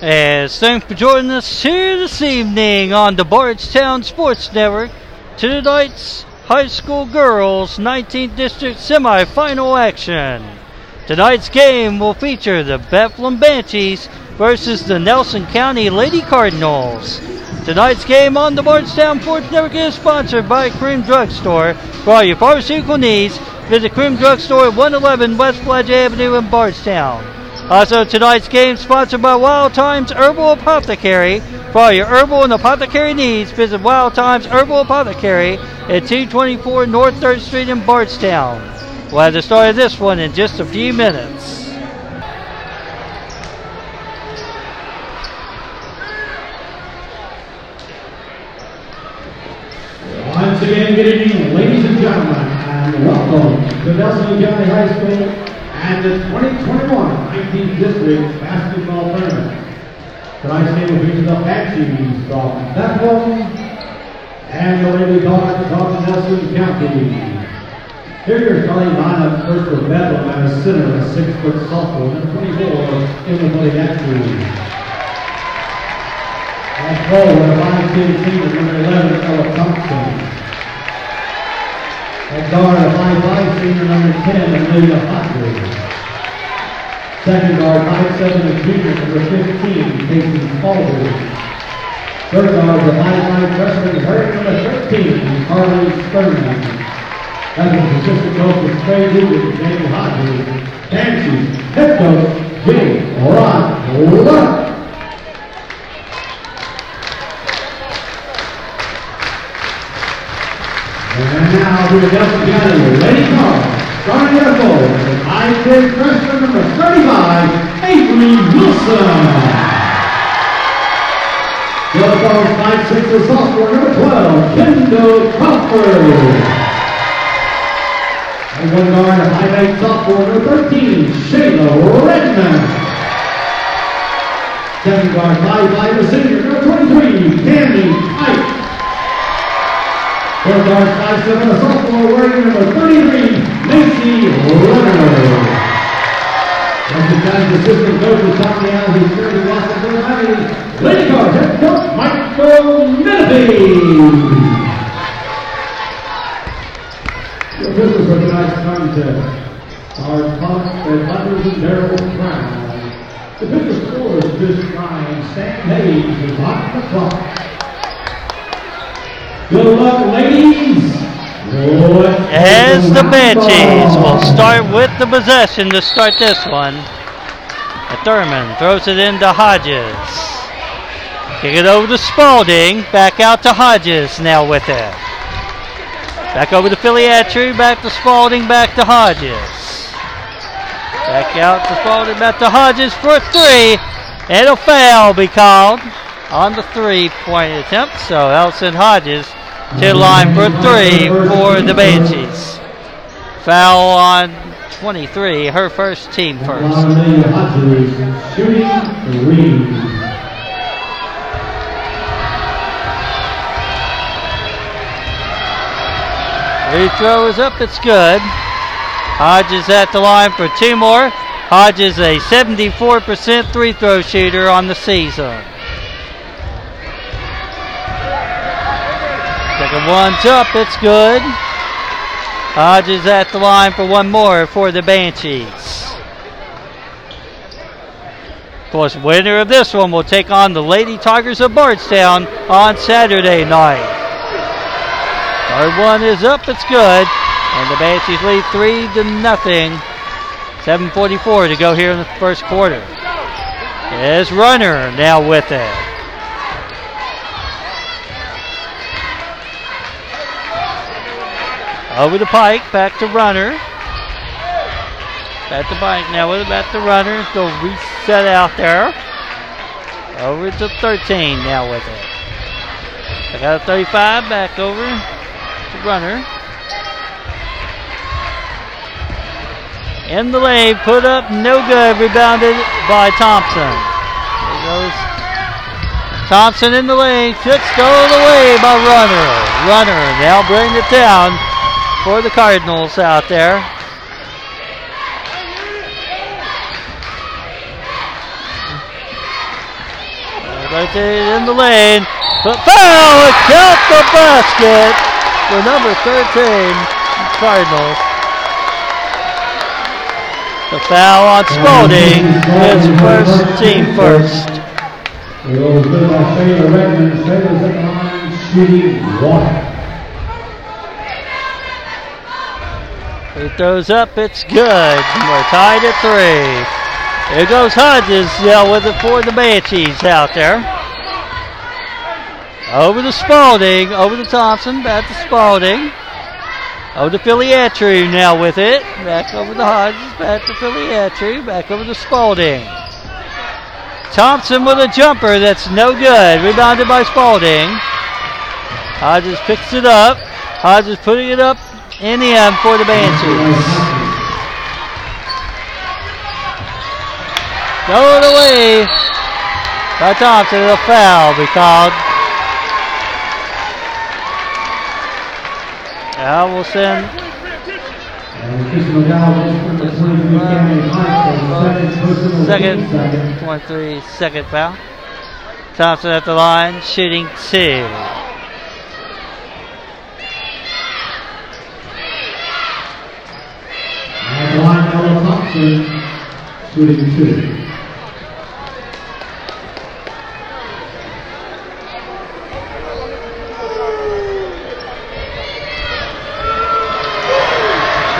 As thanks for joining us here this evening on the Bardstown Sports Network to tonight's high school girls 19th District semifinal action. Tonight's game will feature the Bethlehem Banshees versus the Nelson County Lady Cardinals. Tonight's game on the Bardstown Sports Network is sponsored by Cream Drugstore. For all your pharmaceutical needs, visit Cream Drugstore at 111 West Pledge Avenue in Bardstown. Uh, also, tonight's game sponsored by Wild Times Herbal Apothecary. For all your herbal and apothecary needs, visit Wild Times Herbal Apothecary at 224 North 3rd Street in Bardstown. We'll have the start of this one in just a few minutes. Once again, good evening, ladies and gentlemen, and welcome to Nelson County High School and the 2021 19th District Basketball Tournament. Tonight's game will feature the Banshees from Bethlehem and the Lady Dogs from Nelson County. Here your starting lineup first for Bethlehem at a center, a six-foot sophomore, number 24, Emily Matthews. At forward, a five-six senior, number 11, Ella Thompson. At guard, a five-five senior, number 10, Amelia Hodges. Second guard, five-seven junior, number 15, Casey Spalding. Third guard, the five-five freshman, her number 13, Carly Sperman. That was assistant coach of Trey Dugan, Jamie Hodges. Banshees, head coach, Jay Rod. And now the Delta County Lady Cards. Starting at goal, I-10 freshman number 35, Avery Wilson. The Cards 5'6", sophomore number 12, Kendall Crawford. And one guard, a 5'8", sophomore number 13, Shayla Redman. Second guard, 5'5", a senior number 23, Tammy Pike. Third guard, 5'7", a sophomore wearing number 33, Macy. That's the assistant coach is Tommy Allen, who's here to Washington County. Lady Cards, head coach Michael Menefee. Your business for tonight's contest are Punt and Hunters and Daryl Brown. The biggest scorers this time, Stan Hayes is on the clock. Good luck, ladies. As the Banshees will start with the possession to start this one. Thurman throws it into Hodges. Kick it over to Spalding. Back out to Hodges now with it. Back over to Filiatreau. Back to Spalding. Back to Hodges. Back out to Spalding. Back to Hodges for three. And a foul be called on the three-point attempt. So Elson Hodges to line for three for the Banshees. Foul on 23, her first team first. Free throw is up, it's good. Hodges at the line for two more. Hodges a 74% free throw shooter on the season. Second one's up, it's good. Hodges at the line for one more for the Banshees. Of course, winner of this one will take on the Lady Tigers of Bardstown on Saturday night. Third one is up, it's good. And the Banshees lead three to nothing. 7.44 to go here in the first quarter. Is Runner now with it. Over the pike, back to runner. Back to pike now with it, back to runner. Go reset out there. Over to 13 now with it. I got a 35 back over to runner. In the lane, put up, no good. Rebounded by Thompson. There goes Thompson in the lane, should stolen away by Runner. Runner now bring it down for the Cardinals out there. Rotated in the lane. But foul! It count the basket for number 13, Cardinals. The foul on Spalding is first team first. It was good by Sailor Redmond. Sailor's at the line shooting one. He goes up, it's good. We're tied at three. Here goes Hodges yeah, with it for the Banshees out there. Over to Spalding, over to Thompson, back to Spalding. Over to Filiatreau now with it. Back over to Hodges, back to Filiatreau, back over to Spalding. Thompson with a jumper that's no good. Rebounded by Spalding. Hodges picks it up. Hodges putting it up in the end for the Banshees. Throw it away by Thompson. A foul be called. I will send And Chris McDowell goes for the 23 County High School. Second personal team second, second. 23 second foul. Thompson at the line, shooting two. At the line, Shooting two.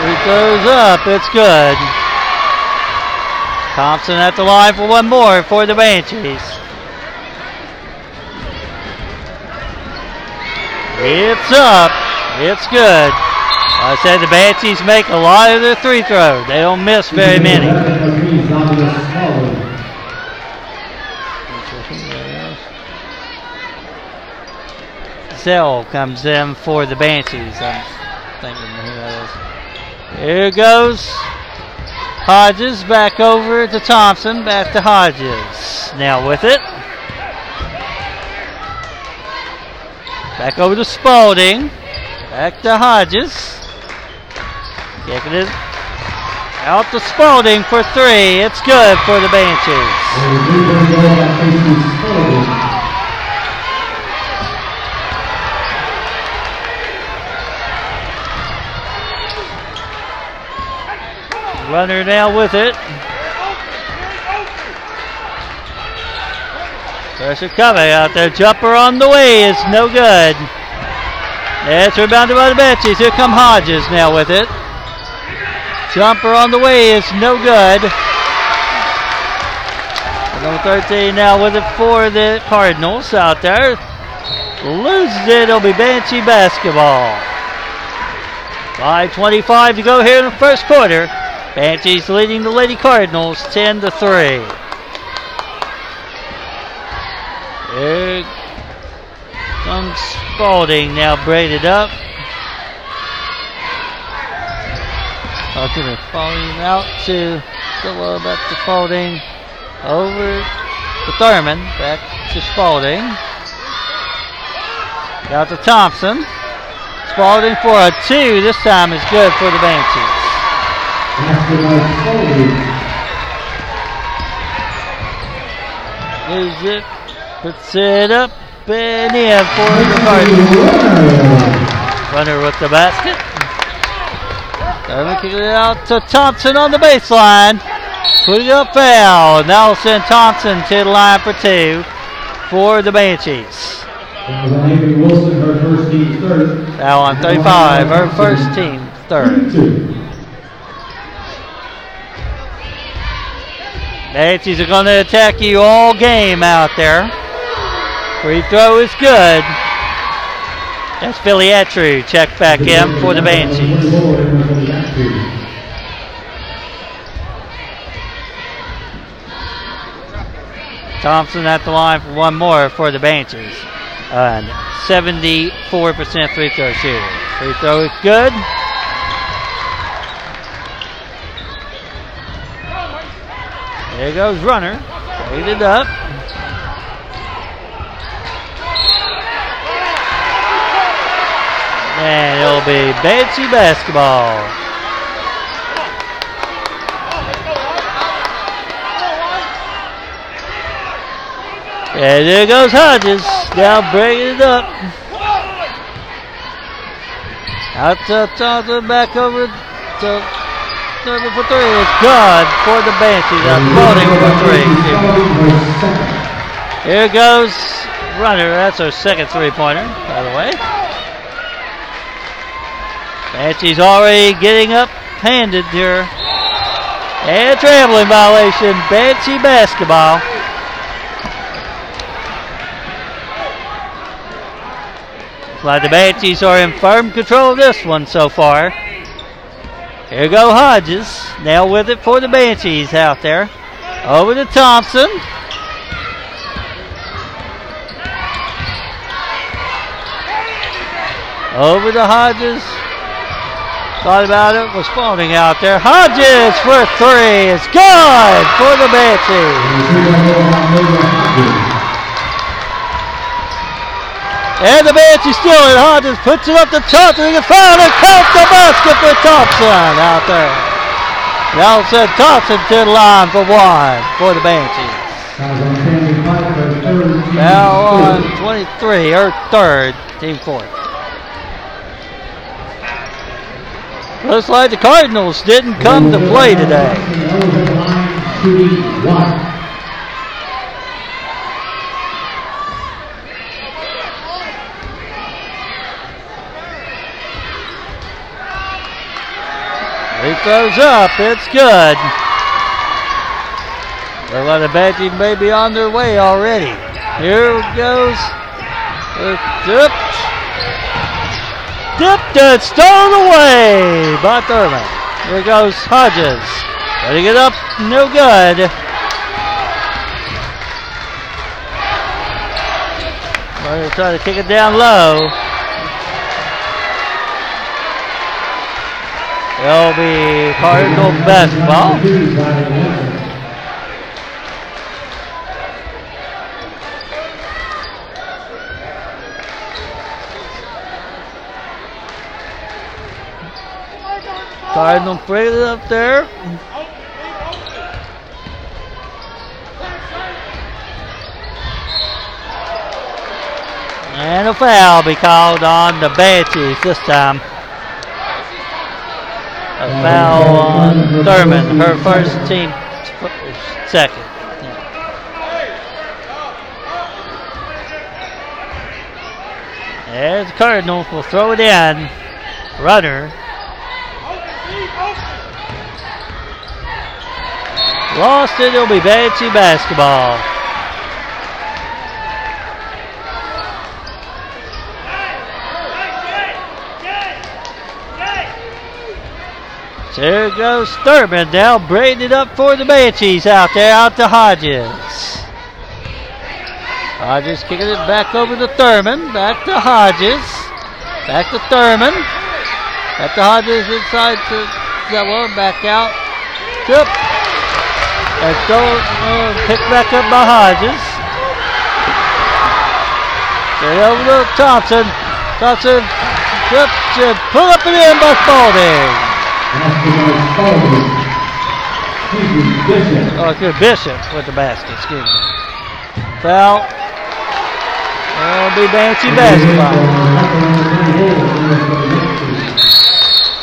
He up, it's good. Thompson at the line for one more for the Banshees. It's up, it's good. I said the Banshees make a lot of their three throws. They don't miss very many. Zell comes in for the Banshees. I'm thinking who that is. Here goes Hodges back over to Thompson, back to Hodges. Now with it. Back over to Spalding. Back to Hodges. Kicking it out to Spalding for three. It's good for the Banshees. Runner now with it. Pressure coming out there. Jumper on the way is no good. It's rebounded by the Banshees. Here come Hodges now with it. Jumper on the way is no good. Number 13 now with it for the Cardinals out there. Loses it. It'll be Banshee basketball. 5.25 to go here in the first quarter. Banshees leading the Lady Cardinals 10 to 3. Here comes Spalding now braided up. The Spalding out to Zilla back to Spalding. Over to Thurman. Back to Spalding. Out to Thompson. Spalding for a two. This time is good for the Banshees. Is it? Puts it up and in for the Cardinals. Runner with the basket. Thurman kicking it out to Thompson on the baseline. Putting up foul. Now we'll send Thompson to the line for two for the Banshees. On Wilson, her first team third. On 35, her first team third. Banshees are going to attack you all game out there. Free throw is good. That's Filiatreau check back in for the Banshees. Thompson at the line for one more for the Banshees. And 74% free throw shooter. Free throw is good. There goes runner. Faded up. And it'll be Banshee basketball. And there goes Hodges. Now bringing it up. Out to Thompson, back over to for three. It's good for the Banshees. That's Spalding for three. Here goes Runner. That's our second three-pointer, by the way. Banshees already getting up handed here. And traveling violation. Banshee basketball. Looks the Banshees are in firm control of this one so far. Here go Hodges. Now with it for the Banshees out there. Over to Thompson. Over to Hodges. Thought about it, was falling out there. Hodges for three. It's good for the Banshees. And the Banshees still it. Hodges puts it up to Thompson. He can foul and count the basket for Thompson out there. Nelson Thompson to the line for one for the Banshees. Now on 23, or third, team fourth. Looks like the Cardinals didn't come to play today. Throws up. It's good. Looks like the Badgers may be on their way already. Here goes. Dipped. Dipped and stolen away by Thurman. Here goes Hodges. Putting it up. No good. Trying to kick it down low. It'll be Cardinal basketball. Cardinal bring it up there. And a foul be called on the Banshees this time. A foul on Thurman, her first team, second. As Cardinals will throw it in. Runner. Lost it, it'll be Banshee basketball. There goes Thurman now, it up for the Banshees out there, out to Hodges. Hodges kicking it back over to Thurman, back to Hodges, back to Thurman, back to Hodges inside to Zella, back out, tip, and so uh, picked back up by Hodges. Straight over to Thompson, Thompson, and pull up and in by Spalding. Oh, good. Bishop with the basket. Excuse me. Foul. It'll be Banshee basketball.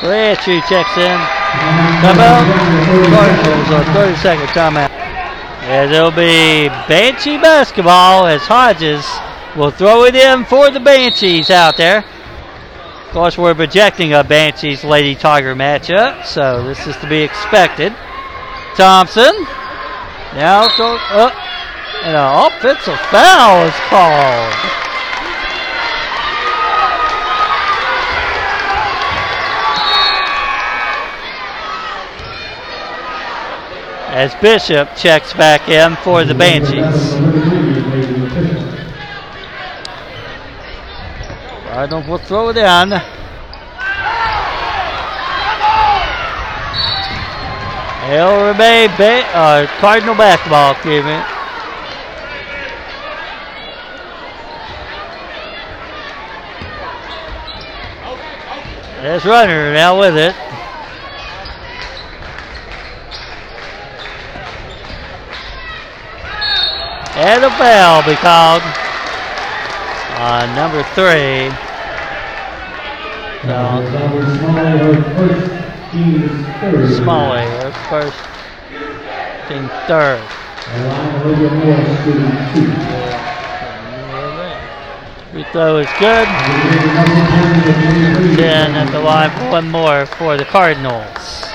Gretry checks in. Timeout. Cardinals a 30 second timeout. As it'll be Banshee basketball as Hodges will throw it in for the Banshees out there. Course, we're projecting a Banshees Lady Tiger matchup, so this is to be expected. Thompson. Now goes up. And an offensive foul is called. As Bishop checks back in for the Banshees. Cardinals will throw it. It'll remain ba- uh, Cardinal basketball, excuse. There's Runner now with it. And a foul be called on number three. Smalley, her first team third. Free throw is good. Then at the line one more for the Cardinals.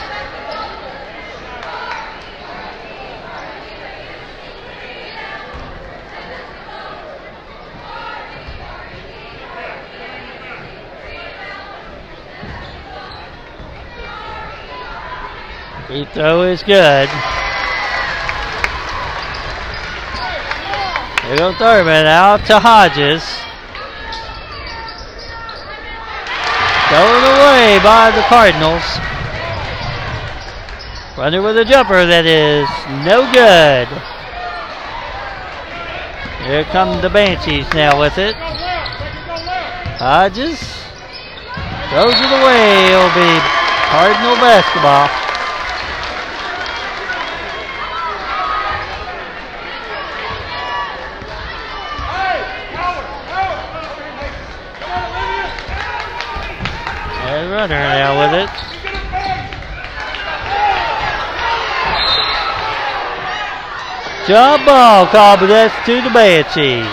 Free throw is good. There goes Thurman out to Hodges. Thrown away by the Cardinals. Runner with a jumper that is no good. Here come the Banshees now with it. Hodges throws it away. It'll be Cardinal basketball. And now with it. Jump ball call, but that's to the Banshees.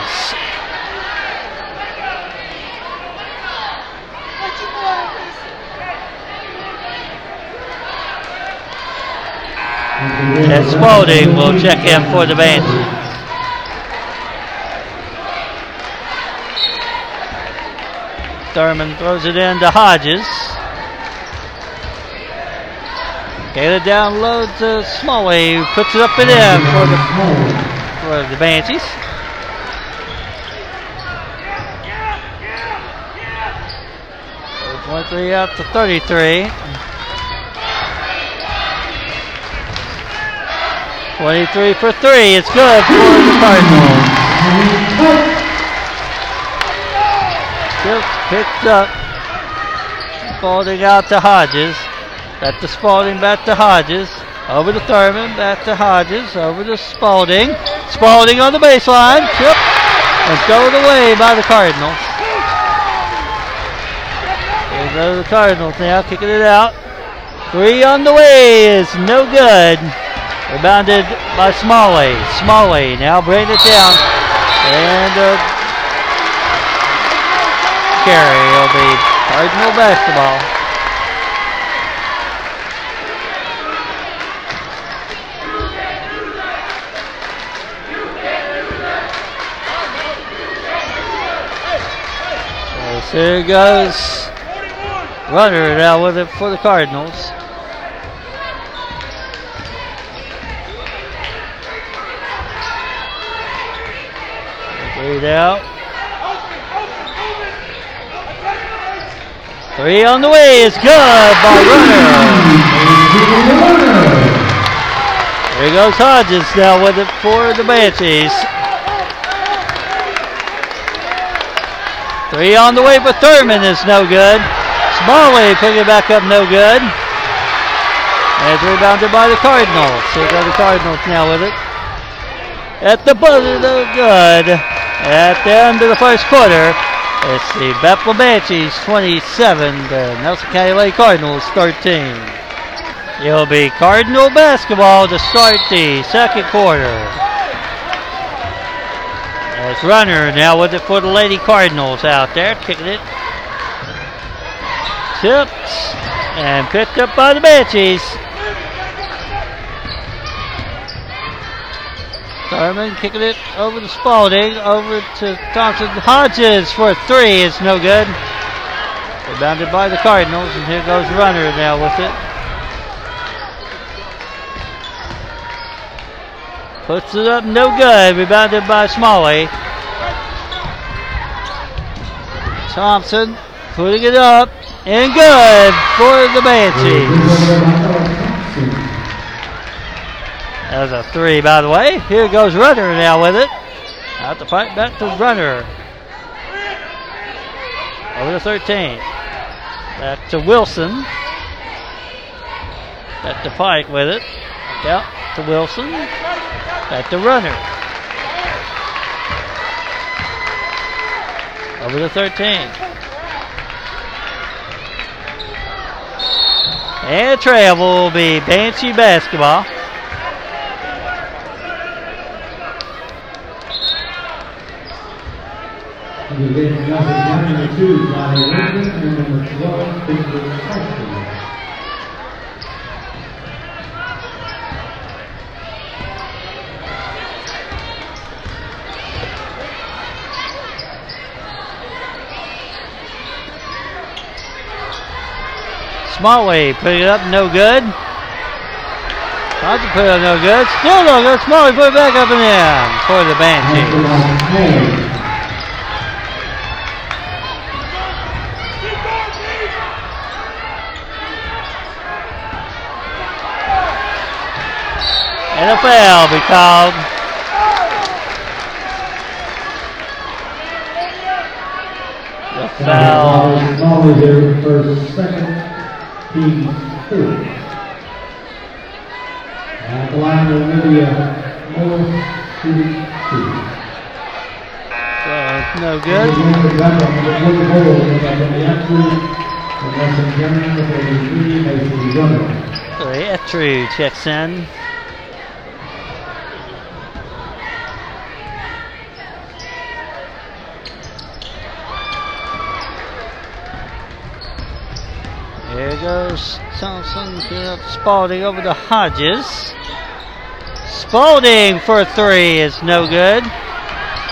And Spalding will check in for the Banshees. Thurman throws it in to Hodges. It down low to uh, Smalley, who puts it up and in for the for the Banshees. Twenty-three out to thirty-three. Twenty-three for three. It's good for the Cardinals. Tips picked up. Spalding out to Hodges. Back to Spalding, back to Hodges. Over to Thurman, back to Hodges, over to Spalding. Spalding on the baseline. Chip. And thrown away by the Cardinals. Here go the Cardinals now, kicking it out. Three on the way is no good. Rebounded by Smalley. Smalley now bringing it down. And uh, carry will be Cardinal basketball. So there goes runner now with it for the Cardinals. Three out. Three on the way is good by Runner. There goes Hodges now with it for the Banshees. Three on the way for Thurman is no good. Smalley picking it back up, no good. It's rebounded by the Cardinals. Here go the Cardinals now with it. At the buzzer, no good. At the end of the first quarter, it's the Bethel Banshees 27, the Nelson County Lake Cardinals 13. It'll be Cardinal basketball to start the second quarter. Runner now with it for the Lady Cardinals out there, kicking it. Tips and picked up by the Banshees. Thurman kicking it over to Spalding, over to Thompson. Hodges for three It's no good. Rebounded by the Cardinals, and here goes Runner now with it. Puts it up, no good. Rebounded by Smalley. Thompson putting it up, and good for the Banshees. That was a three, by the way. Here goes Runner now with it. Out to fight back to Runner. Over to 13. Back to Wilson. Back to Pike with it. Back out to Wilson at the runner. Over the 13. And travel will be Banshee basketball. number two by number 12, Smallway put it up, no good. Johnson put it up, no good. Still no good. Smallway put it back up and in for the Banshees. And a foul be called. The foul. Smalley there for second, team two. At the line, Olivia Moore. No good. So Etru checks in. Here goes Thompson Spalding over to Hodges. Spalding for three is no good.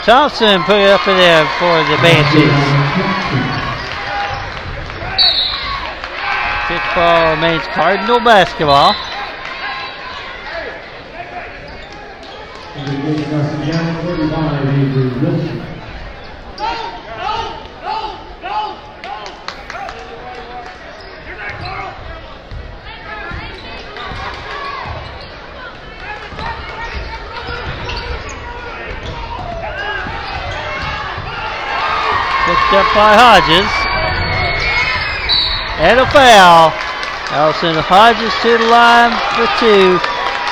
Thompson put it up in there for the Banshees. Kickball remains Cardinal basketball. Picked up by Hodges. And a foul. Allison Hodges to the line for two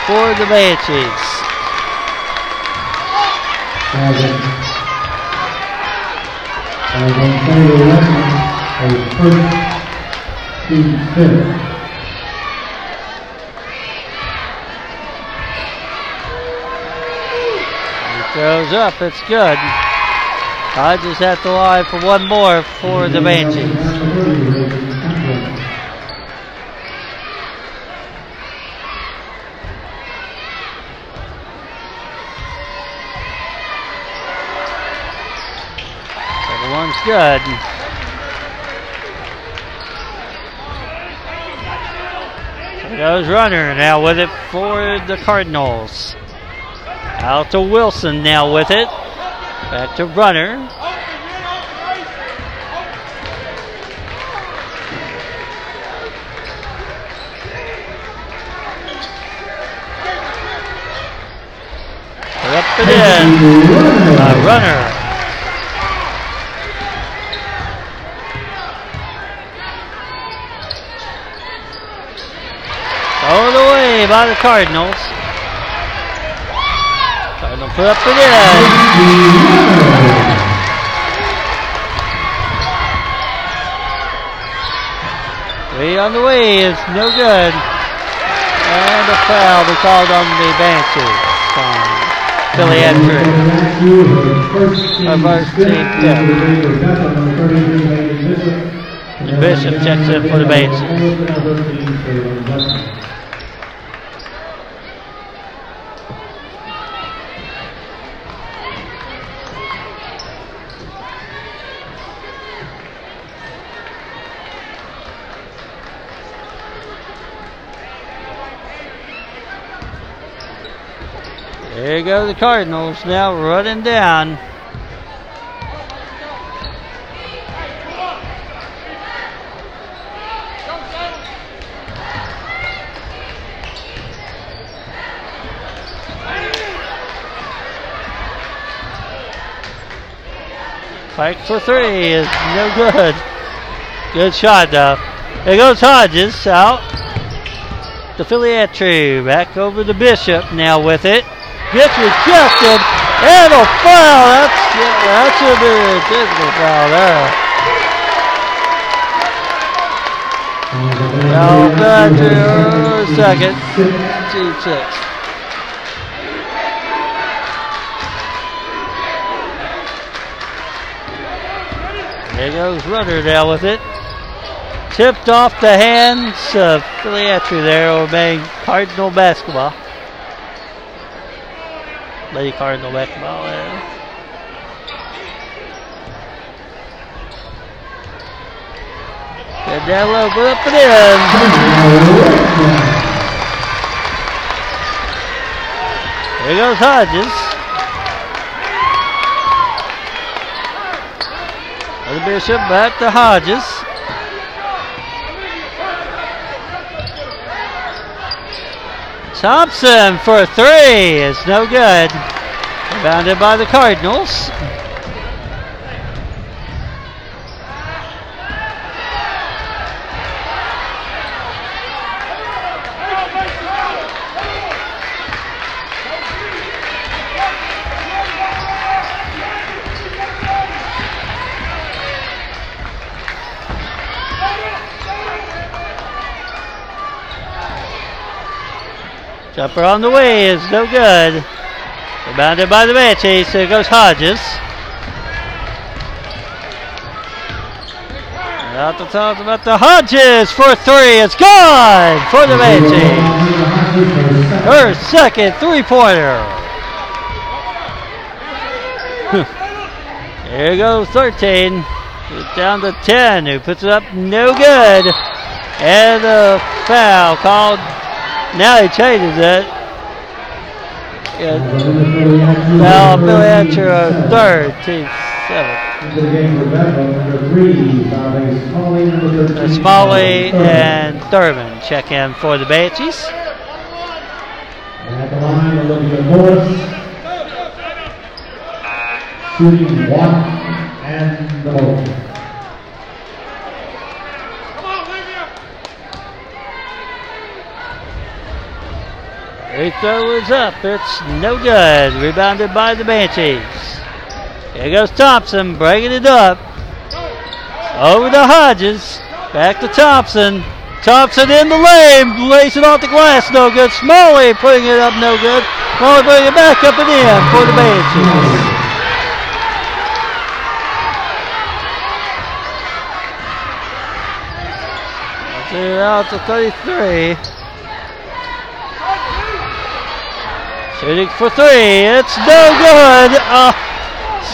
for the Banshees. Throws up. It's good. Hodges at the line for one more for the Banshees. One's good. Here goes Runner now with it for the Cardinals. Out to Wilson now with it. Back to Runner. Up and in. Uh, runner. Thrown away by the Cardinals. Up and in. Three on the way is no good. And a foul be called on the Banshees. Um, Billy Entry. Our first team, yeah. And Bishop checks in for the Banshees. There go the Cardinals now running down. Pike for three is no good. Good shot though. There goes Hodges out. The Filiatreau back over to Bishop now with it. Gets rejected and a foul. That's, That should be a technical foul there. Now back to second. Team six. There goes Runner now with it. Tipped off the hands of Etcher there, obeying Cardinal basketball. Lady Cardinal basketball there. And that low up and in. Here goes Hodges. The Bishop back to Hodges. Thompson for three is no good. Rebounded by the Cardinals. Jumper on the way is no good. Rebounded by the Banshees. There goes Hodges. And out the top about the Hodges for three. It's gone for the Banshees. Her second three pointer. There goes 13. It's down to 10. Who puts it up? No good. And a foul called now he changes it. Yeah. Now Billy a third, team seven. Smalley and Thurman check in for the Banshees. Shooting one and the. Free throw is up. It's no good. Rebounded by the Banshees. Here goes Thompson breaking it up. Over to Hodges. Back to Thompson. Thompson in the lane. Lays it off the glass. No good. Smalley putting it up. No good. Smalley putting it back up and in for the Banshees. Out to 33. Shooting for three. It's no good. Uh,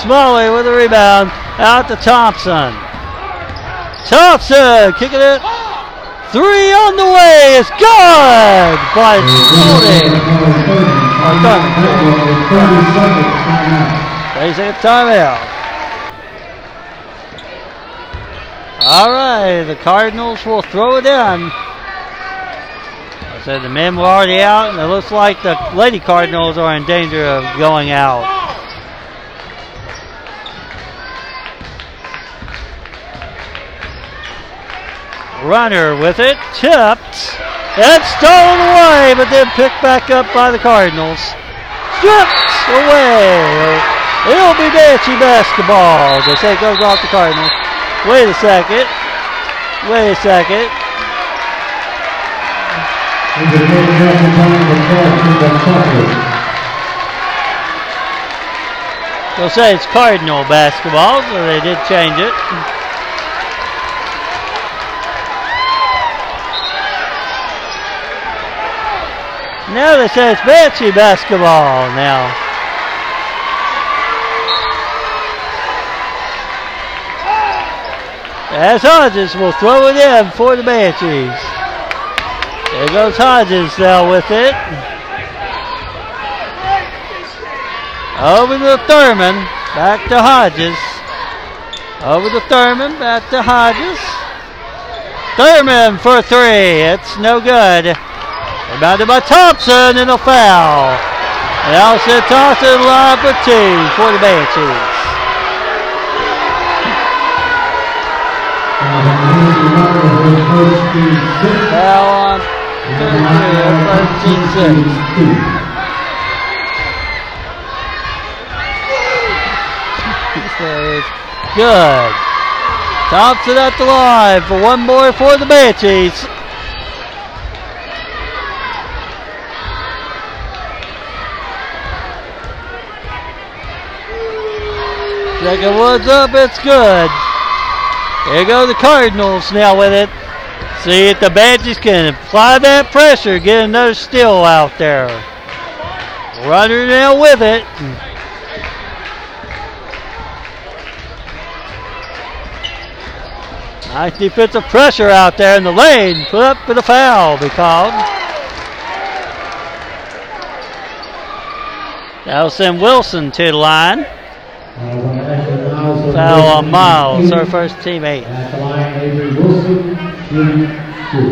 Smalley with a rebound. Out to Thompson. Thompson kicking it. Three on the way. It's good by Smalley. Thirty second timeout. All right, the Cardinals will throw it in. So the men were already out, and it looks like the Lady Cardinals are in danger of going out. Runner with it, tipped, and stolen away, but then picked back up by the Cardinals. Stripped away. It'll be Banshee basketball. They say it goes off the Cardinals. Wait a second. Wait a second. They'll say it's Cardinal basketball, so they did change it. Now they say it's Banshee basketball now. As Hodges will throw it in for the Banshees. There goes Hodges now with it. Over to Thurman. Back to Hodges. Over to Thurman. Back to Hodges. Thurman for three. It's no good. Rebounded by Thompson and a foul. Now said Thompson line for two for the Banshees. Foul on 13 6. is good. Thompson at the line for one more for the Banshees. Second one's up, it's good. Here go the Cardinals now with it. See if the Badgers can apply that pressure, get another steal out there. Runner now with it. Nice defensive pressure out there in the lane. Put up for the foul be called. That'll send Wilson to the line. Foul on Miles, her first teammate. Shooting two.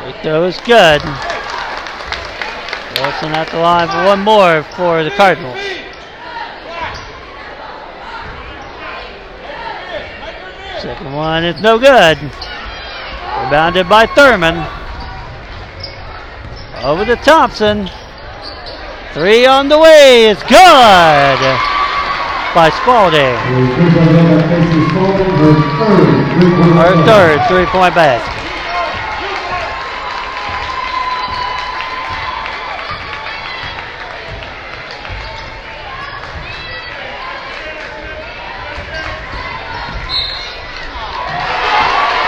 Free throw is good. Wilson at the line for one more for the Cardinals. Second one is no good. Rebounded by Thurman. Over to Thompson. Three on the way. It's good by Spalding. Her third three-point basket.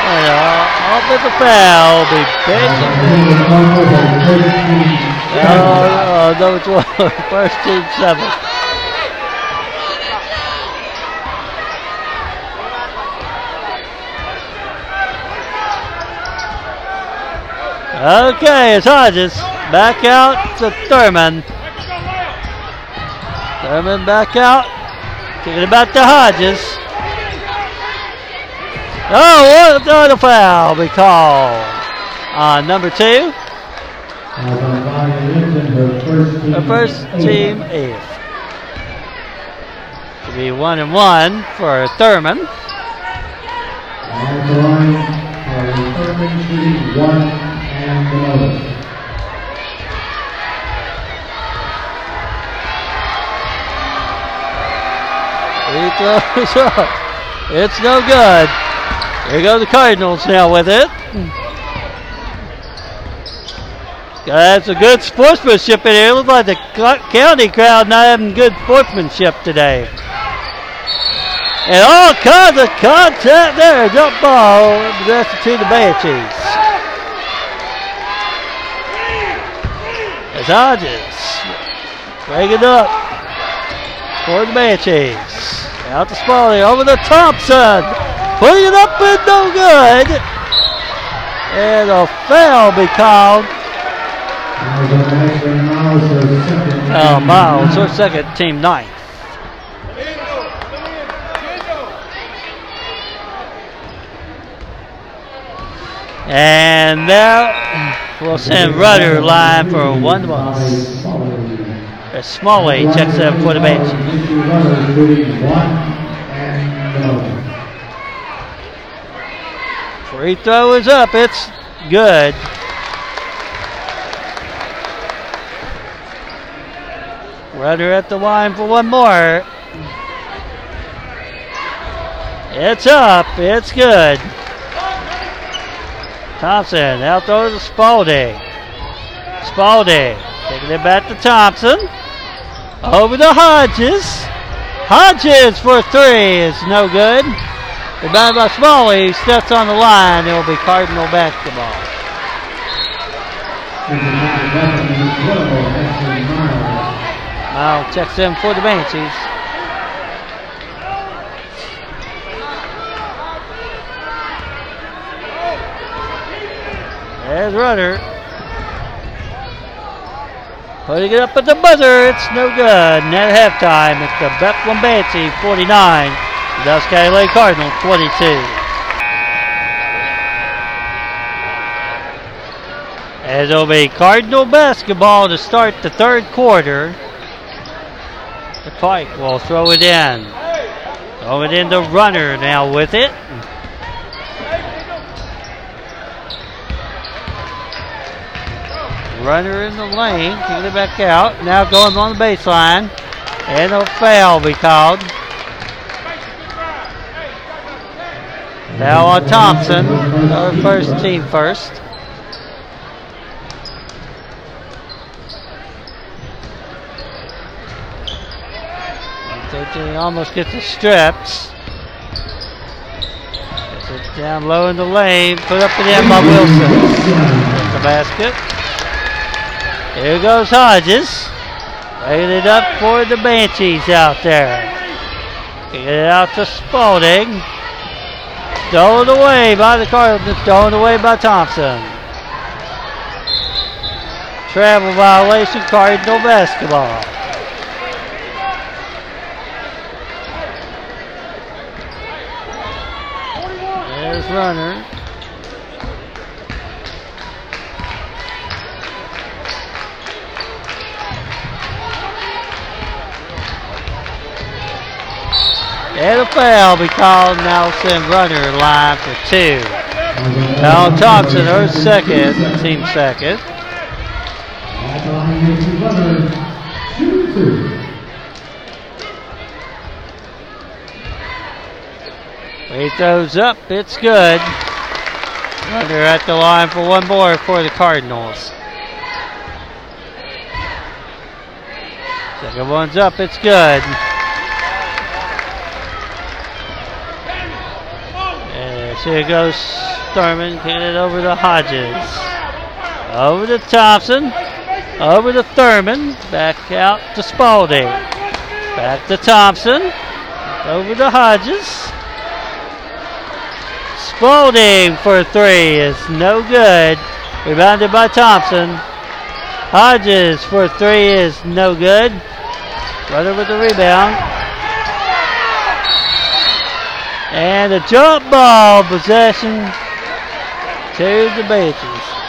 Uh, foul, be Benjamin. Oh, uh, number 12, first team seven. Okay, it's Hodges. Back out to Thurman. Thurman back out. Kicking it back to Hodges. Oh, what another foul be called on number two. The first team eighth. To be one and one for Thurman. The and. Free throws up. It's no good. Here go the Cardinals now with it. That's a good sportsmanship in here. Looks like the county crowd not having good sportsmanship today. And all kinds of contact there. Jump ball. That's to the Banshees. As Hodges break it up for the Banshees. Out to Spalding, over to Thompson. Putting it up and no good. And a foul be called. Miles on the next one, Miles, her second. Oh, Miles, her second team ninth. And now we'll send Rudder line for one. Uh, Smalley checks in for the bench. Free throw is up. It's good. Rudder at the line for one more. It's up. It's good. Thompson out throws to Spalding. Spalding taking it back to Thompson. Over to Hodges. Hodges for three is no good. Rebounded by Smalley. Steps on the line. It will be Cardinal basketball. Miles checks in for the Banshees. There's Rudder. Putting it up at the buzzer. It's no good. Net halftime. It's the Bethlehem Banshee 49. The Dust County Lake Cardinals 22. As it'll be Cardinal basketball to start the third quarter. The Pike will throw it in. Throw it in the Runner now with it. Runner in the lane, kicking it back out. Now going on the baseline. And a foul be called. Foul on Thompson, our first team first. Almost gets the strips. Gets it down low in the lane, put up and in by Wilson. The basket. Here goes Hodges. Laying it up for the Banshees out there. Get it out to Spalding. Stolen away by the Cardinals. Stolen away by Thompson. Travel violation, Cardinal basketball. There's runner. Foul be called. Send runner line for two. Now Thompson, her second, team second. He throws up, it's good. Runner at the line for one more for the Cardinals. Second one's up, it's good. And here goes Thurman, getting it over to Hodges. Over to Thompson. Over to Thurman. Back out to Spalding. Back to Thompson. Over to Hodges. Spalding for three is no good. Rebounded by Thompson. Hodges for three is no good. Runner with the rebound. And a jump ball possession to the Banshees.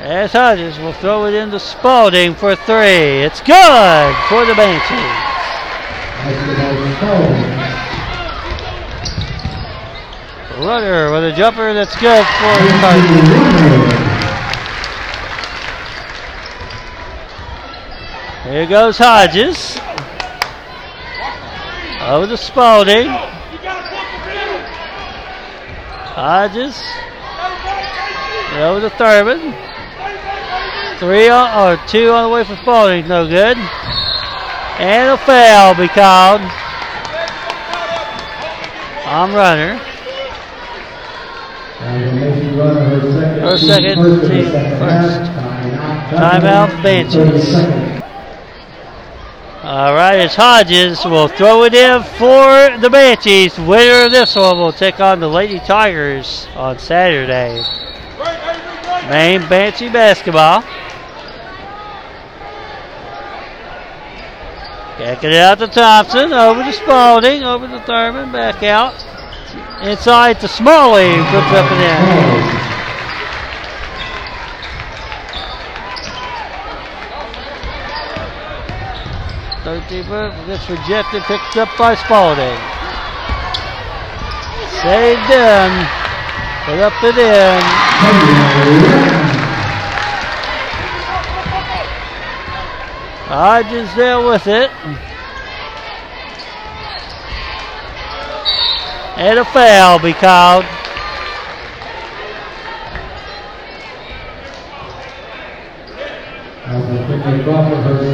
As Hodges will throw it into Spalding for three. It's good for the Banshees. Runner with a jumper that's good for. Cardinals. Here goes Hodges. Oh, Over to Spalding. Hodges. Oh, Over to Thurman. Three on, or two on the way for Spalding, no good. And a foul be called. On runner. And the Mason runner, her second. First team second first. Timeout, Banshees. All right, it's Hodges We'll throw it in for the Banshees. Winner of this one will take on the Lady Tigers on Saturday. Main Banshee basketball. Kicking it out to Thompson, over to Spalding, over to Thurman, back out. Inside to Smalley, puts up and in. Foot gets rejected, picked up by Spalding. Saved in, put up and in. Hodges there with it. And a foul be called. As the quickly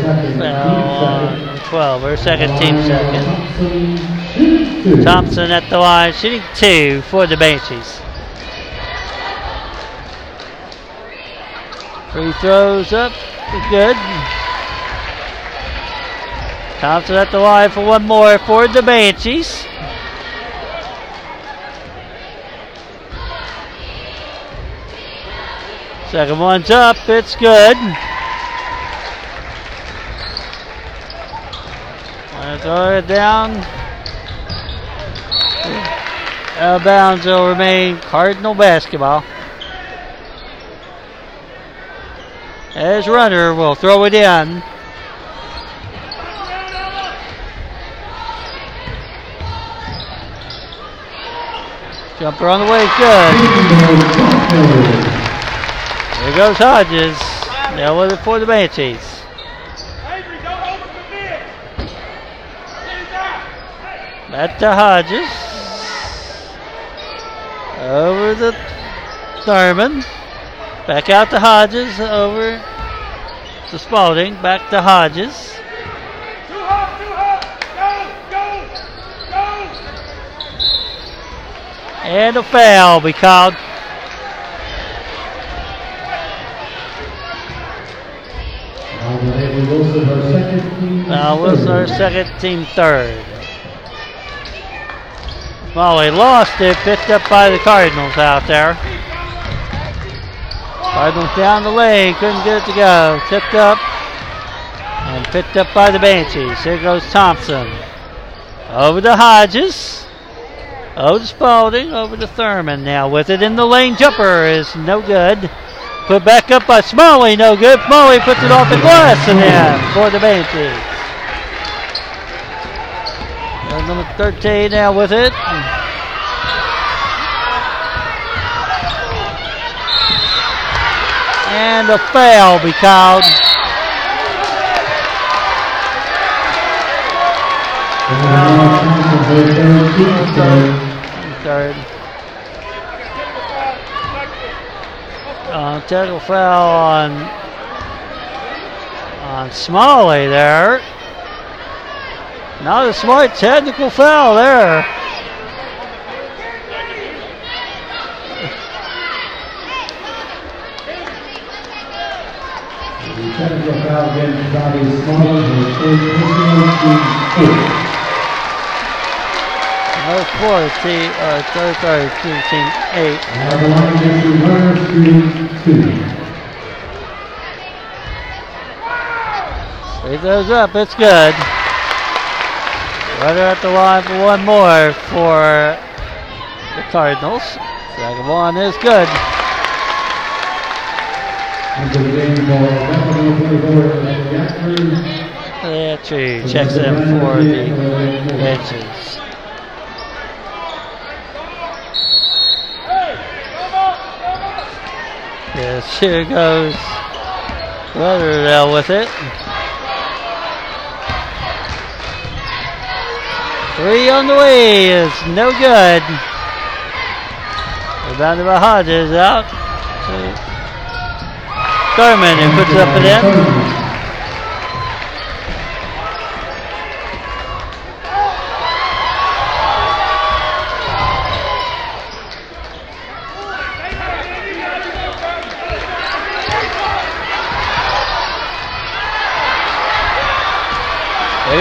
second. team Foul second. 12, her second team second. Thompson. Thompson at the line, shooting two for the Banshees. Free throws up, good. Thompson at the line for one more for the Banshees. Second one's up, it's good. Wanna throw it down. Out of bounds will remain Cardinal basketball. As runner will throw it in. Jumper on the way, good. There goes Hodges. Now with it for the Banshees. Back to Hodges. Over the Thurman. Back out to Hodges. Over to Spalding. Back to Hodges. And a foul be called. Now Wilson, our second team third. Molly lost it, picked up by the Cardinals out there. Cardinals down the lane, couldn't get it to go. Tipped up and picked up by the Banshees. Here goes Thompson. Over to Hodges. Over to Spalding. Over to Thurman. Now with it in the lane. Jumper is no good. Put back up by Smalley. No good. Smalley puts it off the glass and in for the Banshees. Number 13 now with it. And a foul be called. Third. Uh, tackle foul on on Smalley there. Not a smart technical foul there. Technical line against Runner, team two. Leave those up, it's good. Runner at the line for one more for the Cardinals. Second one is good. Into the game for number 24, Jackson. That tree checks in for the Banshees. Yes, here goes Lauderdale with it. Three on the way is no good. Rebounded by Hodges out Thurman who puts up and in.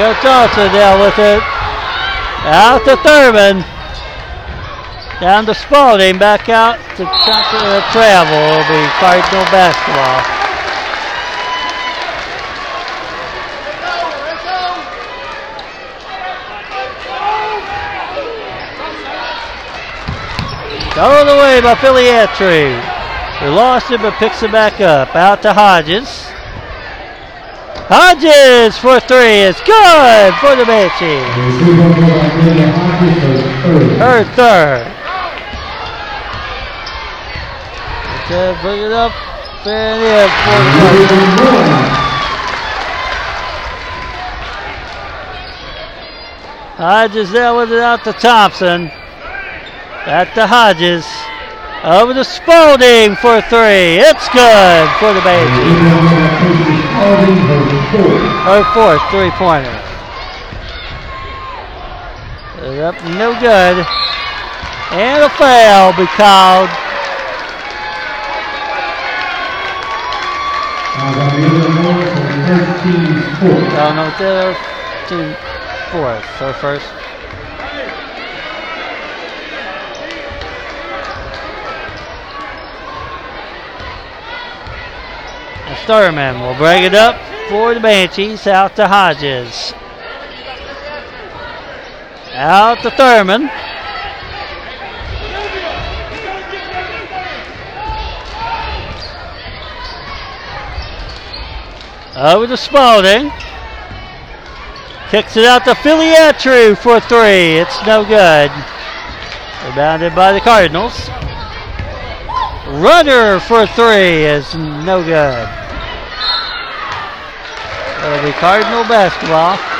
Goes Johnson down with it. Out to Thurman. Down to Spalding. Back out to. Uh, travel. It'll be Cardinal basketball. Thrown away by Filiatreau. They lost it but picks it back up. Out to Hodges. Hodges for three is good for the Banshees. Her third. Okay, bring it up and in for the Hodges there with it out to Thompson. Back to Hodges. Over to Spalding for three. It's good for the Banshees. Oh, Her fourth three pointer. Up, no good. And a foul be called. Oh, no, they're team fourth. Her first. Thurman will break it up for the Banshees out to Hodges. Out to Thurman. Over to Spalding. Kicks it out to Filiatreau for three. It's no good. Rebounded by the Cardinals. Runner for three is no good. Uh, It'll be Cardinal basketball. Ah.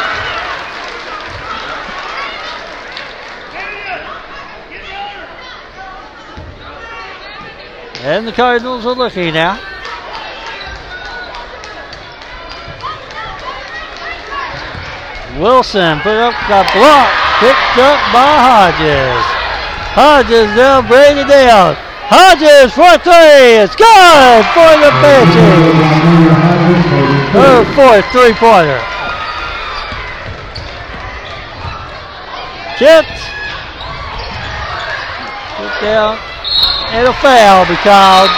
And the Cardinals are looking now. Wilson put up the block, picked up by Hodges. Hodges now bring it down. Hodges for three. It's good for the Banshees. Her fourth three-pointer. Chipped. Put down. And a foul be called.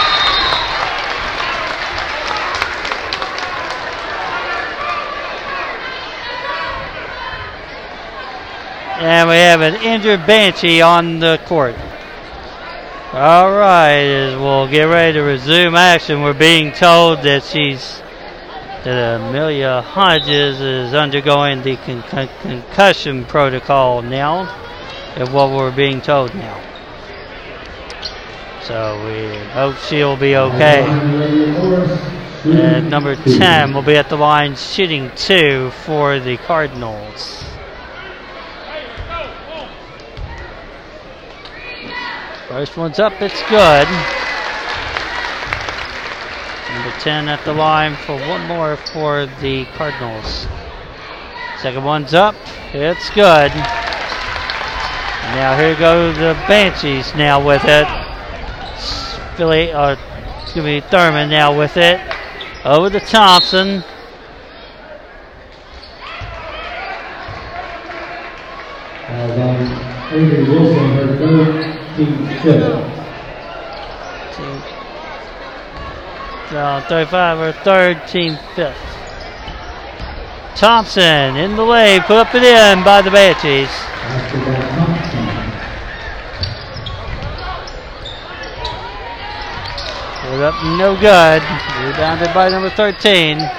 And we have an injured Banshee on the court. All right, as we'll get ready to resume action, we're being told that she's that Amelia Hodges is undergoing the con- con- concussion protocol now, is what we're being told now. So we hope she'll be okay. And number 10 will be at the line shooting two for the Cardinals. First one's up, it's good. Number 10 at the line for one more for the Cardinals. Second one's up, it's good. Now here go the Banshees now with it. Philly, uh, excuse me, Thurman now with it. Over to Thompson. As on Avery Wilson, her third team fifth. So 35 or third, team fifth. Thompson in the lane, put up and in by the Banshees. Put up, no good. Rebounded by number 13. Number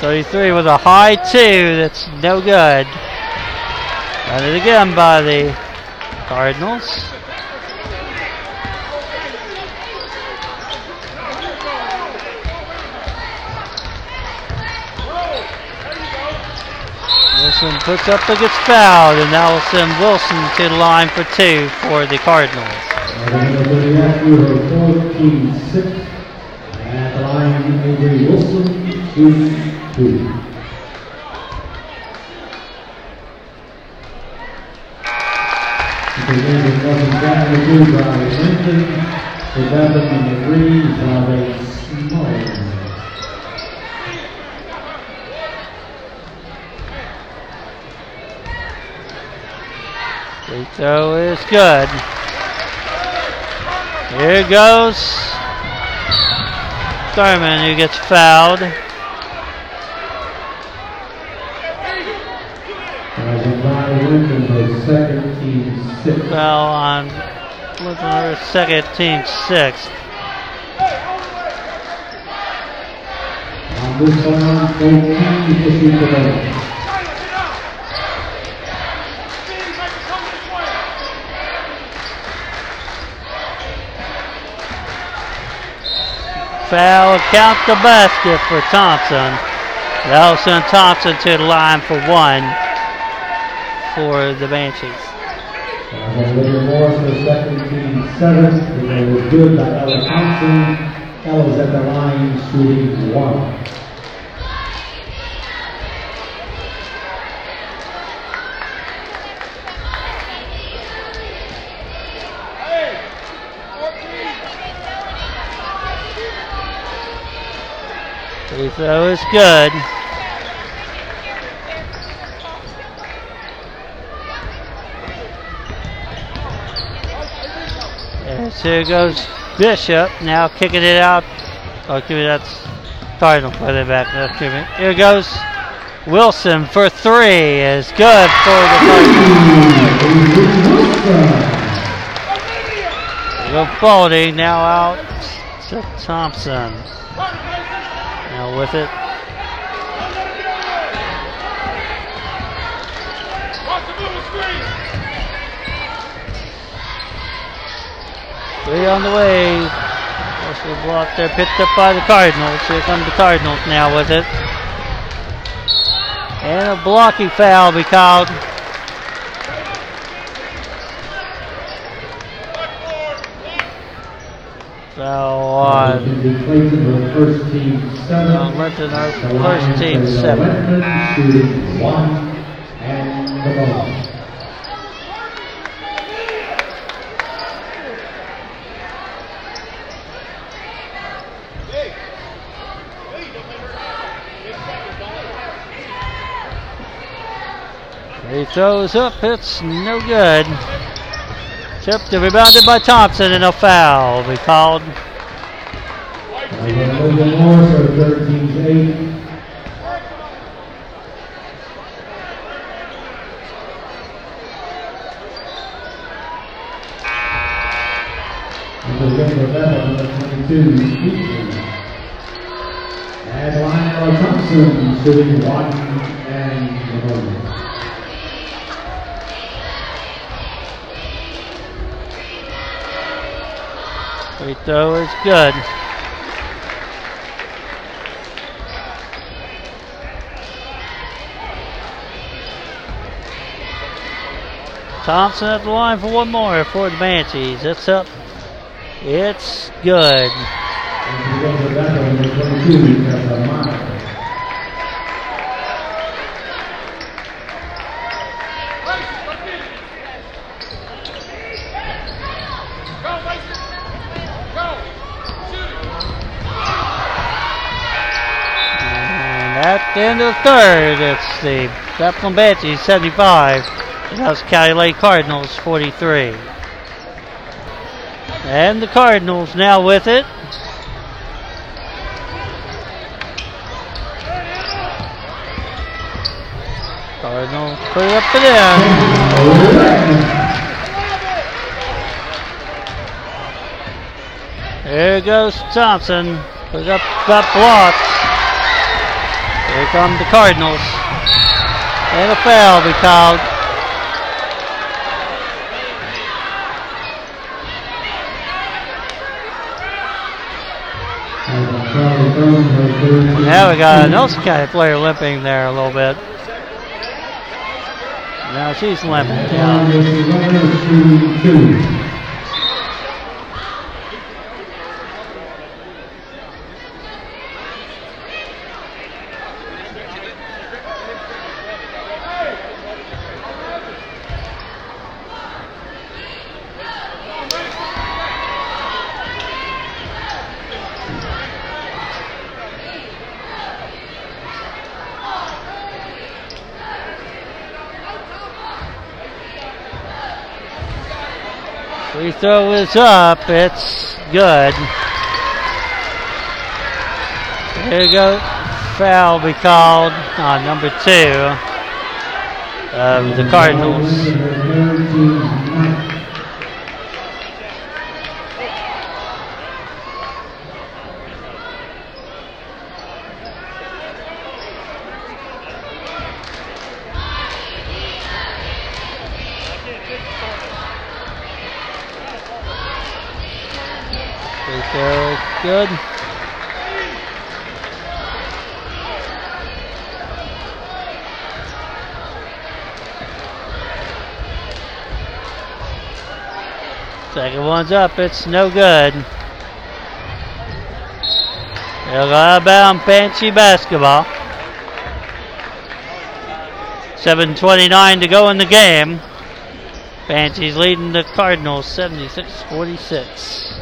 33 with a high two, that's no good. Got it again by the Cardinals. Wilson puts up but gets fouled, and that will send Wilson to the line for two for the Cardinals. Number 30 after her fourth team sixth. At the line, Avery Wilson, shooting two. Number three, by Small. Free throw is good. Here goes Thurman who gets fouled. Foul on second team sixth. On this one, 14 issued Foul count the basket for Thompson. That'll send Thompson to the line for one for the Banshees. Uh, Olivia Morris, her second team seventh. It was good by Ella Thompson. At the line shooting one. Free throw is good. And here goes Bishop now kicking it out. Oh, excuse me, that's Cardinal put it back. No, excuse me. Here goes Wilson for three is good for the Cardinals. Go Baldy now out to Thompson. Now with it. Three on the way. This was blocked there, picked up by the Cardinals. Here come the Cardinals now with it. And a blocking foul be called. Foul on. Uh, Linton, our first team seven. He throws up, it's no good. Tipped and rebounded by Thompson and a foul be called. A little bit more, so third team's eight. Number number eleven, number twenty-two, Speaker. And Lionel Thompson shooting one and Free throw is good. Thompson at the line for one more for the Banshees. It's up. It's good. And number eleven, number twenty-two, Casamata. And at the end of the third, it's the Bethlehem Banshees 75. And that's Cali Lake Cardinals 43. And the Cardinals now with it. Cardinals put it up and in. There goes Thompson. Put it up, got blocked. Here come the Cardinals. And a foul be called. And Charlie Burns, her third team. Now we got an County player limping there a little bit. Now she's limping down. Throw is up. It's good. Here you go. Foul be called on number two of the Cardinals. Her third team, ninth. Free throw good. Second one's up. It's no good. They'll go out of bounds, basketball. 7.29 to go in the game. Banshees leading the Cardinals 76 46.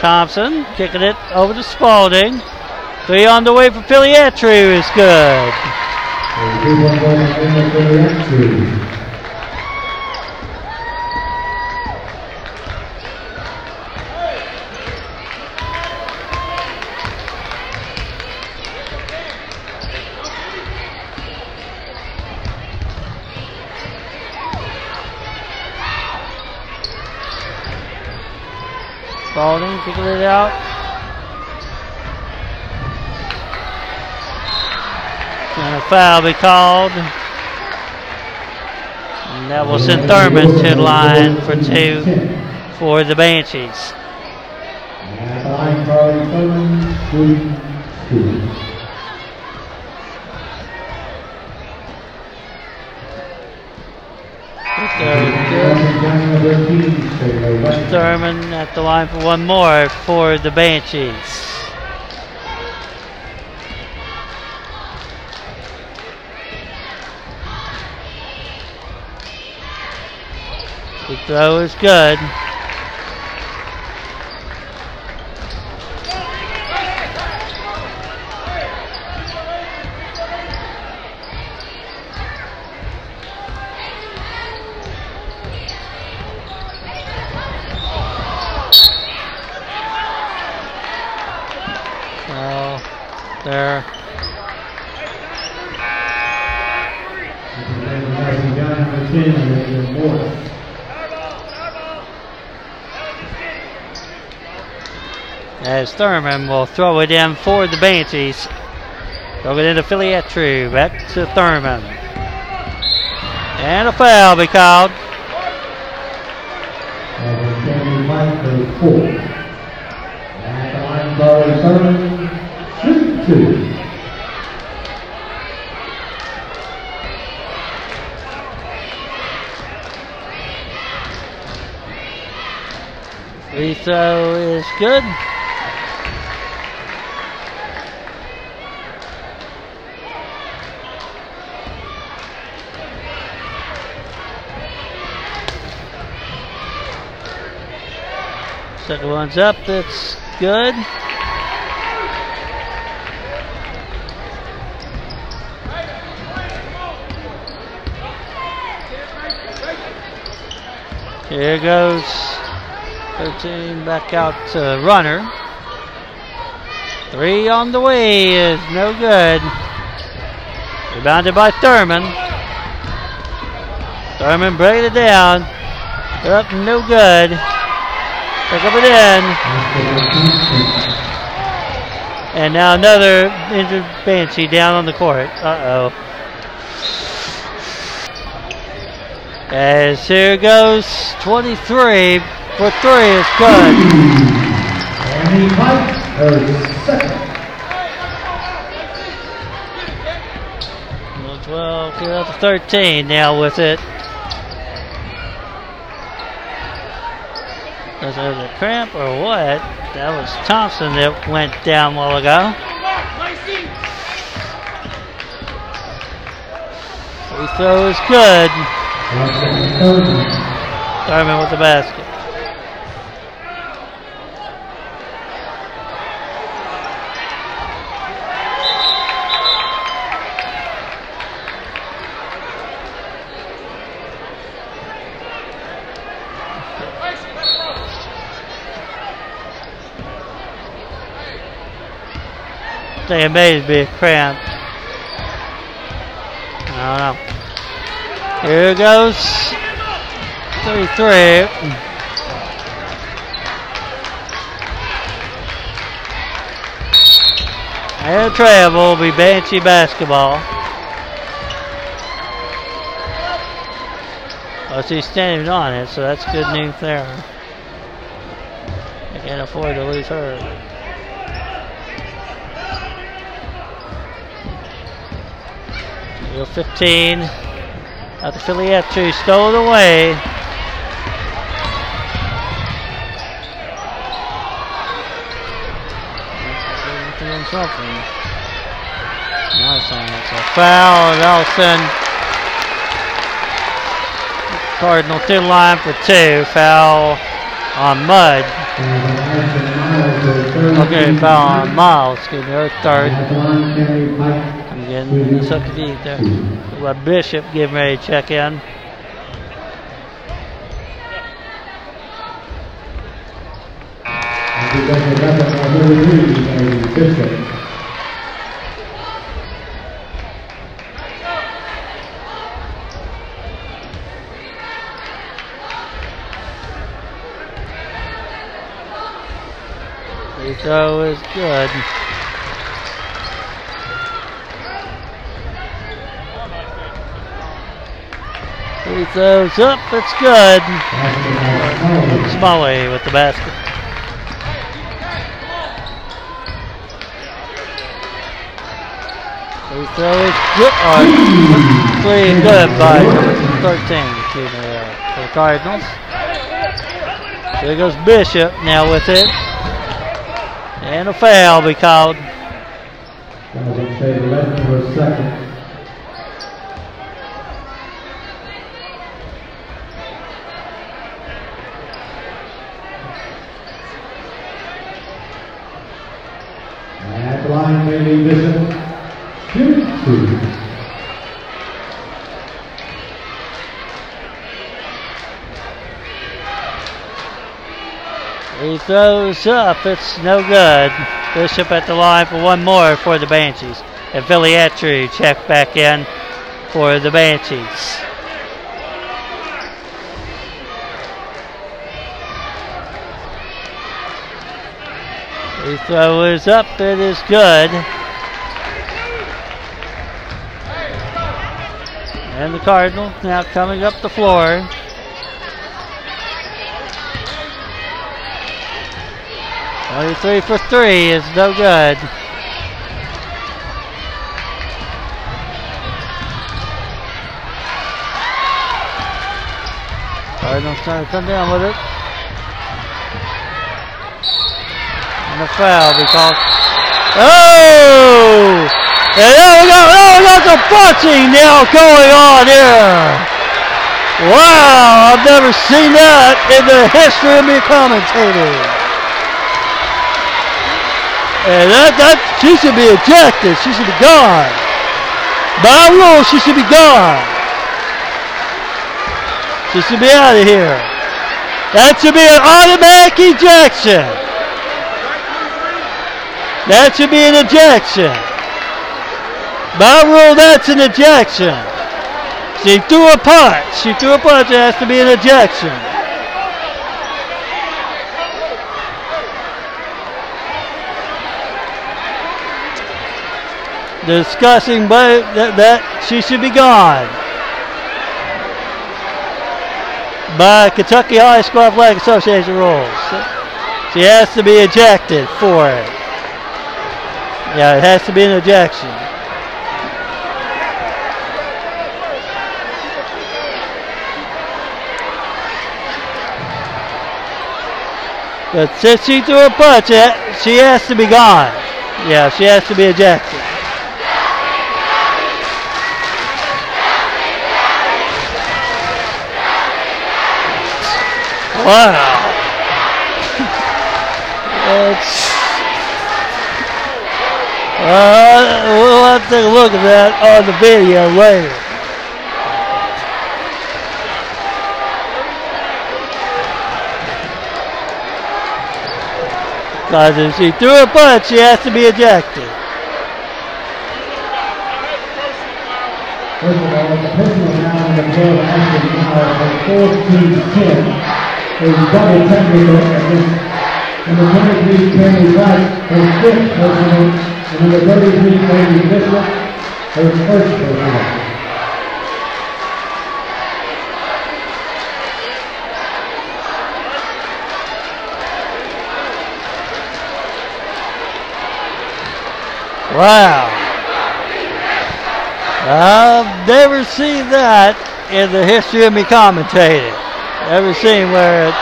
Thompson kicking it over to Spalding. Three on the way for Filiatreau is good. A good one going in for the entry. Spalding kicking it out. And a foul be called. And that will send Thurman to the line for two. for the Banshees. At the line, Carly Thurman, shooting two. Thurman Johnson, Johnson, 13, straight away left. Thurman at the line for one more for the Banshees. The throw is good. Well, there. Johnson, Johnson, 10, Olivia Moore. As Thurman will throw it in for the Banshees. Throw it into Filiatreau. Back to Thurman. And a foul be called. Free throw is good. Second one's up. That's good. Here goes 13 back out to runner. Three on the way is no good. Rebounded by Thurman. Thurman breaking it down. Up, no good. Pick up it in. And now another injured Banshee down on the court. Uh oh. As here goes 23 for three is good. Pike, her second. 12, get up to 13 now with it. Was it a cramp or what? That was Thompson that went down a while ago. Free throw is good. Thurman. With the basket. Think it may be a cramp. I don't know. Here it goes 33. And travel will be Banshee basketball. Oh, she's standing on it, so that's good news there. I can't afford to lose her. Real 15. Out to Filiatreau, stole it away. Doing something. It's a foul, and Ellison. Cardinal to line for two. Foul on Mud. Okay, foul on Miles. Excuse me, third. Up to beat there. Bishop getting ready to check in. Throw is good. Free throw's up, it's good. Smalley. With the basket. Free throw is good. Uh, three good by 13 excuse me, uh, the Cardinals. There goes Bishop now with it. And a foul be called. That was on shade 11 for a second. At the line, Bailey Bishop. Shoot two. He throws up. It's no good. Bishop at the line for one more for the Banshees. And Filiatreau check back in for the Banshees. Free throw is up. It is good. And the Cardinals now coming up the floor. Twenty-three for three is no good. Cardinals trying to come down with it. And a foul because. Oh! And now we got, Oh, got some punching now going on here. Wow, I've never seen that in the history of me commentating. And that, that, she should be ejected. She should be gone. By rule, she should be gone. She should be out of here. That should be an automatic ejection. That should be an ejection. By rule, that's an ejection. She threw a punch. She threw a punch. It has to be an ejection. Discussing but that, that she should be gone. By Kentucky High School Athletic Association rules. She has to be ejected for it. Yeah, it has to be an ejection. But since she threw a punch, eh, she has to be gone. Yeah, she has to be ejected. Wow. It's. Uh, we'll have to take a look at that on the video later. Because she threw a punch, she has to be ejected. First of all, the personal now on the floor, Ashton Mauer for 14-10. Is double technical this. Number 23, Tammy Wright, her fifth personal. And number 33, Bailey Bishop, her first personal. Wow. I've never seen that in the history of me commentating. Never seen where it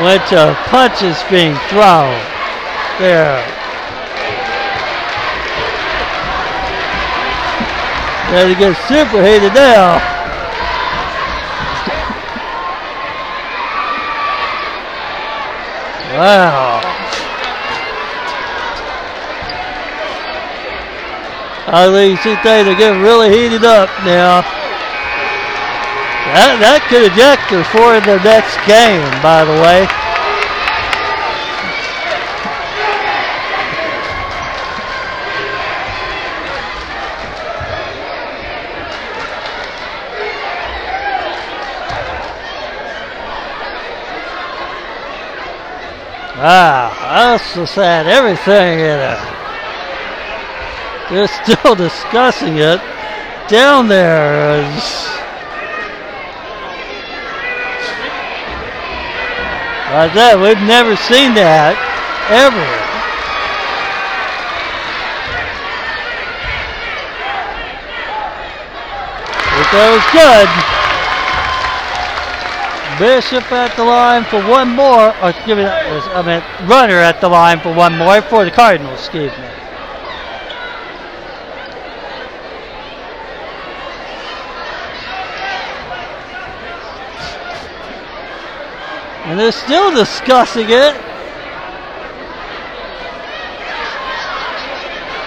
went to punches being thrown. There. There to get superheated now. Wow. I think see things are getting really heated up now. That that could eject her for the next game, by the way. Ah, wow, that's just had everything in it. They're still discussing it down there. Is Like that, we've never seen that ever. It goes good. Bishop at the line for one more. Oh, or give me, I mean, runner at the line for one more for the Cardinals. Excuse me. And they're still discussing it.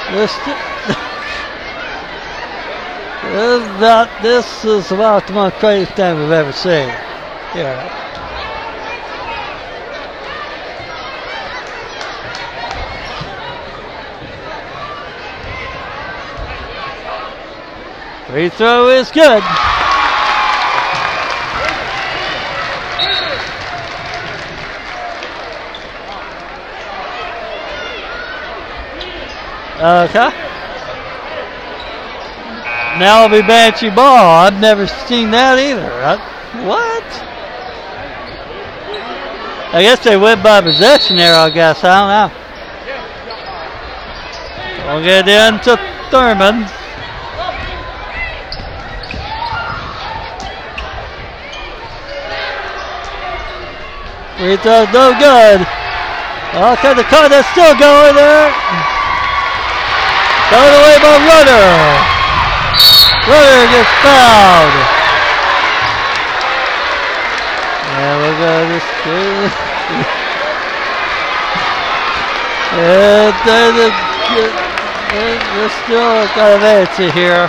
They're this, is not, this is about the most crazy thing we've ever seen. Yeah. Free throw is good. Okay. Be Banshee ball. I've never seen that either. I, what? I guess they went by possession there, I guess. I don't know. We'll get into Thurman. Free no good. Okay, the car that's still going there. Thrown away by Runner. Runner gets fouled. And we're going to see. and then the, still kind of answer here.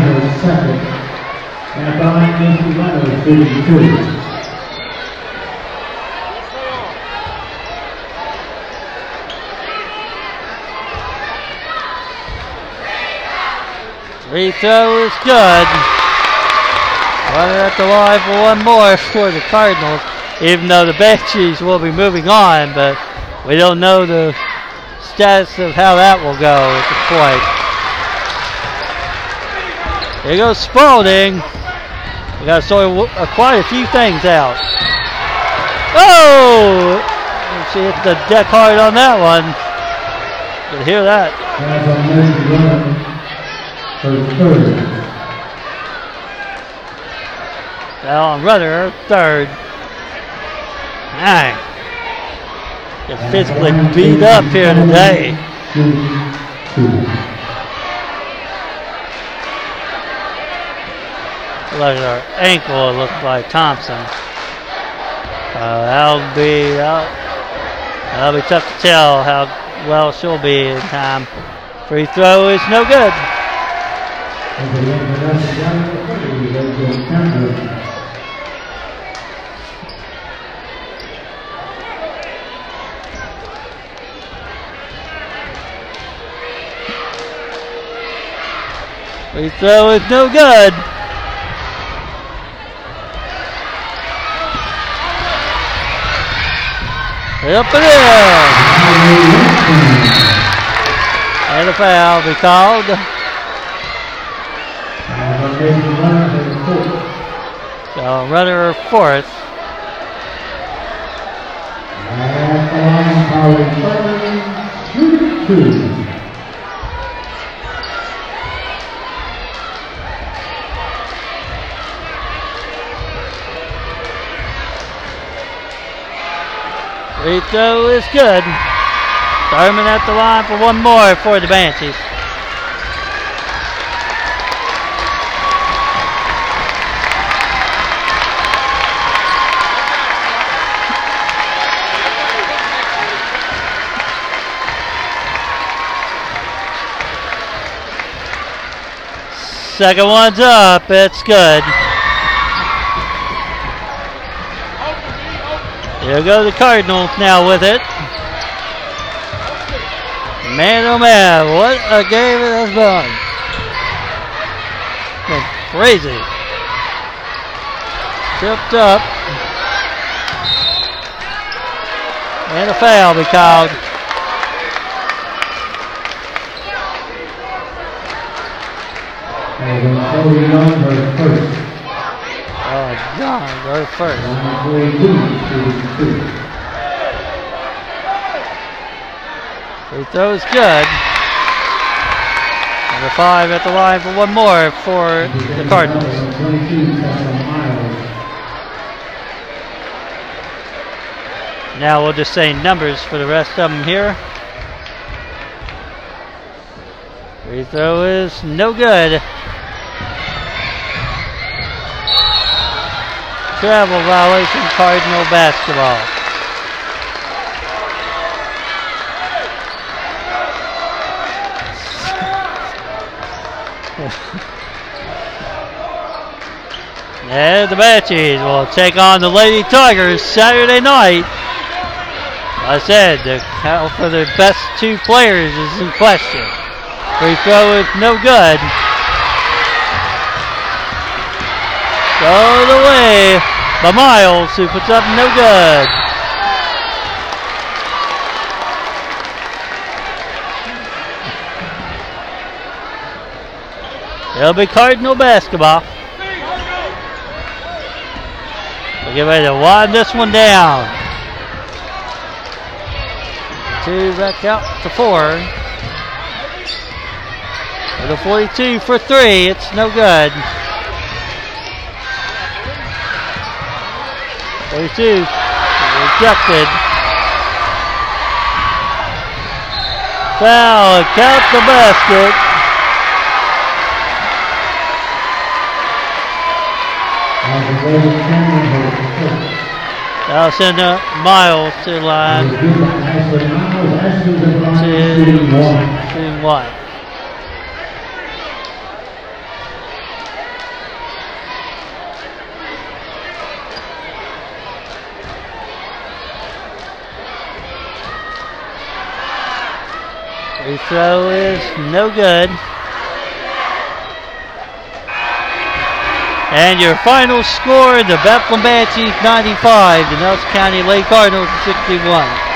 Her second. And behind Nancy Leonard, 32. Free throw is good. Running at the line for one more for the Cardinals, even though the Banshees will be moving on, but we don't know the status of how that will go at this point. Here goes Spalding. We got to sort uh, quite a few things out. Oh! She hit the deck hard on that one. You hear that? Her third. Rudder, third. Nine. Get physically beat up here today. Look at her ankle, it looks like Thompson. That'll be that'll be tough to tell how well she'll be in time. Free throw is no good. Free throw is no good. Up and. And a foul be called. So runner fourth. Free throw is good. Thurman at the line for one more for the Banshees. Second one's up. It's good. Here go the Cardinals now with it. Man, oh man, what a game it has been. Been crazy. Tipped up. And a foul be called. On Young, her first. Oh, John goes first. Free throw is good. Number five at the line for one more for the Cardinals. Now we'll just say numbers for the rest of them here. Free throw is no good. Travel violation, Cardinal basketball. and the Banshees will take on the Lady Tigers Saturday night. I said the count for the best two players is in question. Free throw is no good. Go the way by Miles, who puts up no good. It'll be Cardinal basketball. We'll get ready to wind this one down. Two back out to four. With a 42 for three, it's no good. 42 rejected. Foul, count the basket. I'll send uh, Miles to the line. To, to what? Free throw is no good. And your final score, the Bethlehem Banshees 95, the Nelson County Lady Cardinals 61.